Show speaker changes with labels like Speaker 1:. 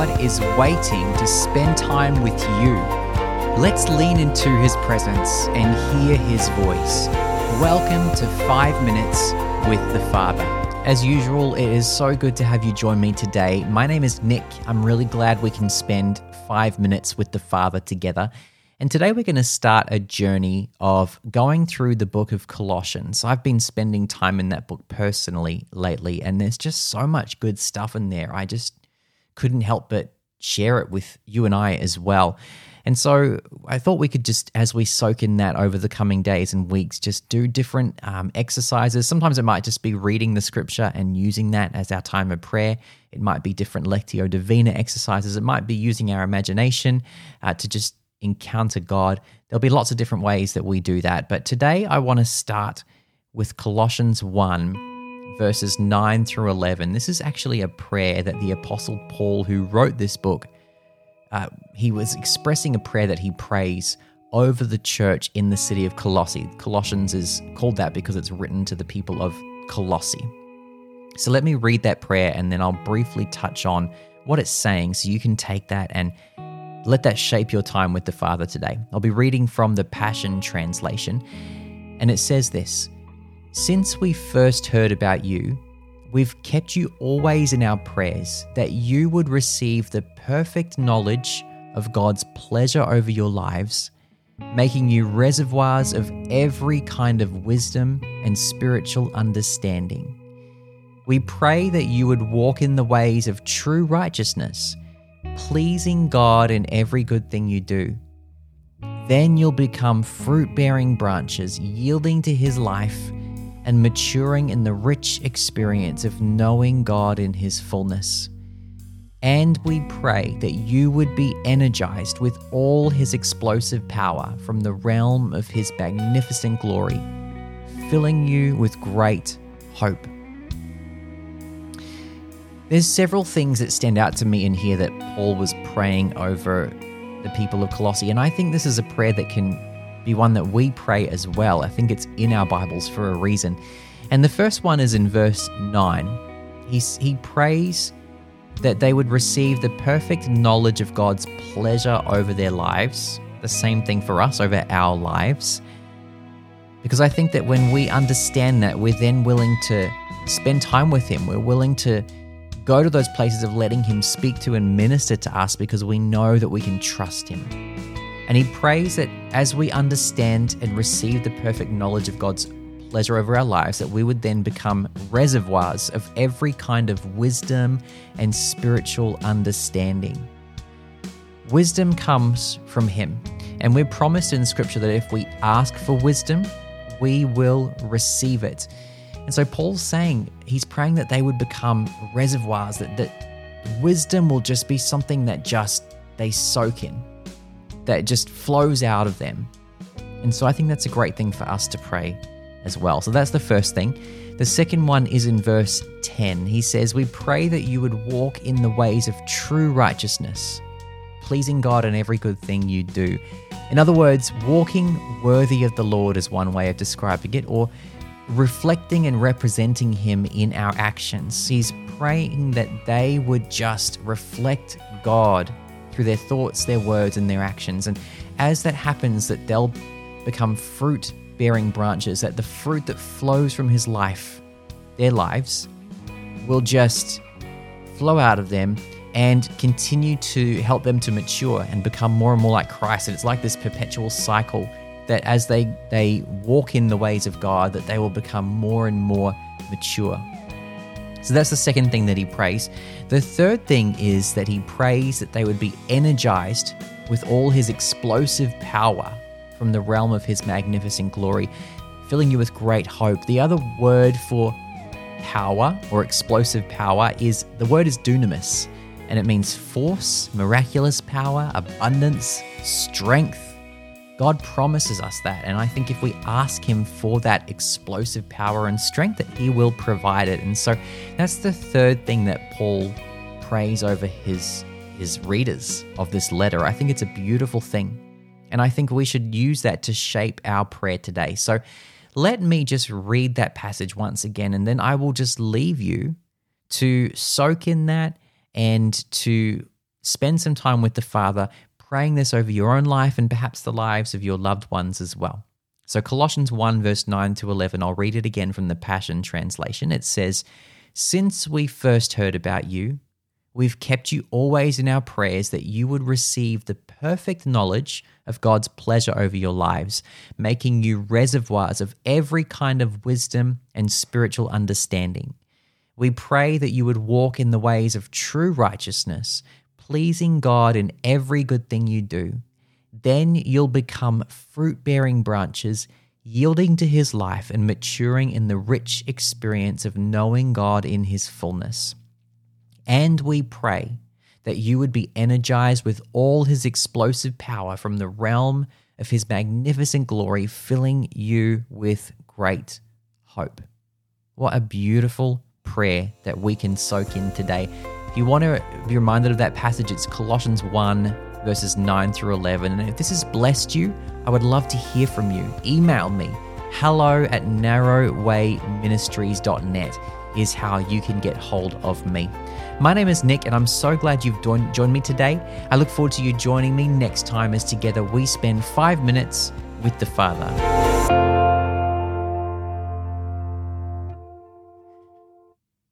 Speaker 1: God is waiting to spend time with you. Let's lean into His presence and hear His voice. Welcome to 5 Minutes with the Father. As usual, it is so good to have you join me today. My name is Nick. I'm really glad we can spend five minutes with the Father together. And today we're going to start a journey of going through the book of Colossians. I've been spending time in that book personally lately, and there's just so much good stuff in there. I just couldn't help but share it with you and I as well. And so I thought we could just, as we soak in that over the coming days and weeks, just do different um, exercises. Sometimes it might just be reading the scripture and using that as our time of prayer. It might be different Lectio Divina exercises. It might be using our imagination uh, to just encounter God. There'll be lots of different ways that we do that. But today I want to start with Colossians 1, verses 9 through 11. This is actually a prayer that the Apostle Paul, who wrote this book, uh, he was expressing a prayer that he prays over the church in the city of Colossae. Colossians is called that because it's written to the people of Colossae. So let me read that prayer and then I'll briefly touch on what it's saying so you can take that and let that shape your time with the Father today. I'll be reading from the Passion Translation, and it says this Since we first heard about you, we've kept you always in our prayers that you would receive the perfect knowledge of God's pleasure over your lives, making you reservoirs of every kind of wisdom and spiritual understanding. We pray that you would walk in the ways of true righteousness pleasing God in every good thing you do. Then you'll become fruit bearing branches, yielding to His life and maturing in the rich experience of knowing God in His fullness. And we pray that you would be energized with all His explosive power from the realm of His magnificent glory, filling you with great hope. There's several things that stand out to me in here that Paul was praying over the people of Colossae, and I think this is a prayer that can be one that we pray as well. I think it's in our Bibles for a reason. And the first one is in verse 9. He's, he prays that they would receive the perfect knowledge of God's pleasure over their lives. The same thing for us over our lives. Because I think that when we understand that, we're then willing to spend time with Him. We're willing to go to those places of letting Him speak to and minister to us because we know that we can trust Him. And He prays that as we understand and receive the perfect knowledge of God's pleasure over our lives, that we would then become reservoirs of every kind of wisdom and spiritual understanding. Wisdom comes from Him, and we're promised in Scripture that if we ask for wisdom, we will receive it. And so Paul's saying, he's praying that they would become reservoirs, that, that wisdom will just be something that just they soak in, that just flows out of them. And so I think that's a great thing for us to pray as well. So that's the first thing. The second one is in verse 10. He says, We pray that you would walk in the ways of true righteousness, pleasing God in every good thing you do. In other words, walking worthy of the Lord is one way of describing it, or reflecting and representing Him in our actions. He's praying that they would just reflect God through their thoughts, their words, and their actions. And as that happens, that they'll become fruit bearing branches, that the fruit that flows from His life, their lives, will just flow out of them and continue to help them to mature and become more and more like Christ. And it's like this perpetual cycle that as they, they walk in the ways of God, that they will become more and more mature. So that's the second thing that he prays. The third thing is that he prays that they would be energized with all his explosive power from the realm of his magnificent glory, filling you with great hope. The other word for power or explosive power is the word is dunamis, and it means force, miraculous power, abundance, strength God promises us that. And I think if we ask Him for that explosive power and strength, that He will provide it. And so that's the third thing that Paul prays over his, his readers of this letter. I think it's a beautiful thing. And I think we should use that to shape our prayer today. So let me just read that passage once again, and then I will just leave you to soak in that and to spend some time with the Father, praying this over your own life and perhaps the lives of your loved ones as well. So, Colossians 1, verse 9 to 11, I'll read it again from the Passion Translation. It says, Since we first heard about you, we've kept you always in our prayers that you would receive the perfect knowledge of God's pleasure over your lives, making you reservoirs of every kind of wisdom and spiritual understanding. We pray that you would walk in the ways of true righteousness, pleasing God in every good thing you do then you'll become fruit bearing branches, yielding to his life and maturing in the rich experience of knowing God in his fullness. And we pray that you would be energized with all his explosive power from the realm of his magnificent glory, filling you with great hope. What a beautiful prayer that we can soak in today. If you want to be reminded of that passage, it's Colossians 1 verses 9 through 11. And if this has blessed you, I would love to hear from you. Email me hello at narrowwayministries.net is how you can get hold of me. My name is Nick, and I'm so glad you've joined me today. I look forward to you joining me next time as together we spend five minutes with the Father.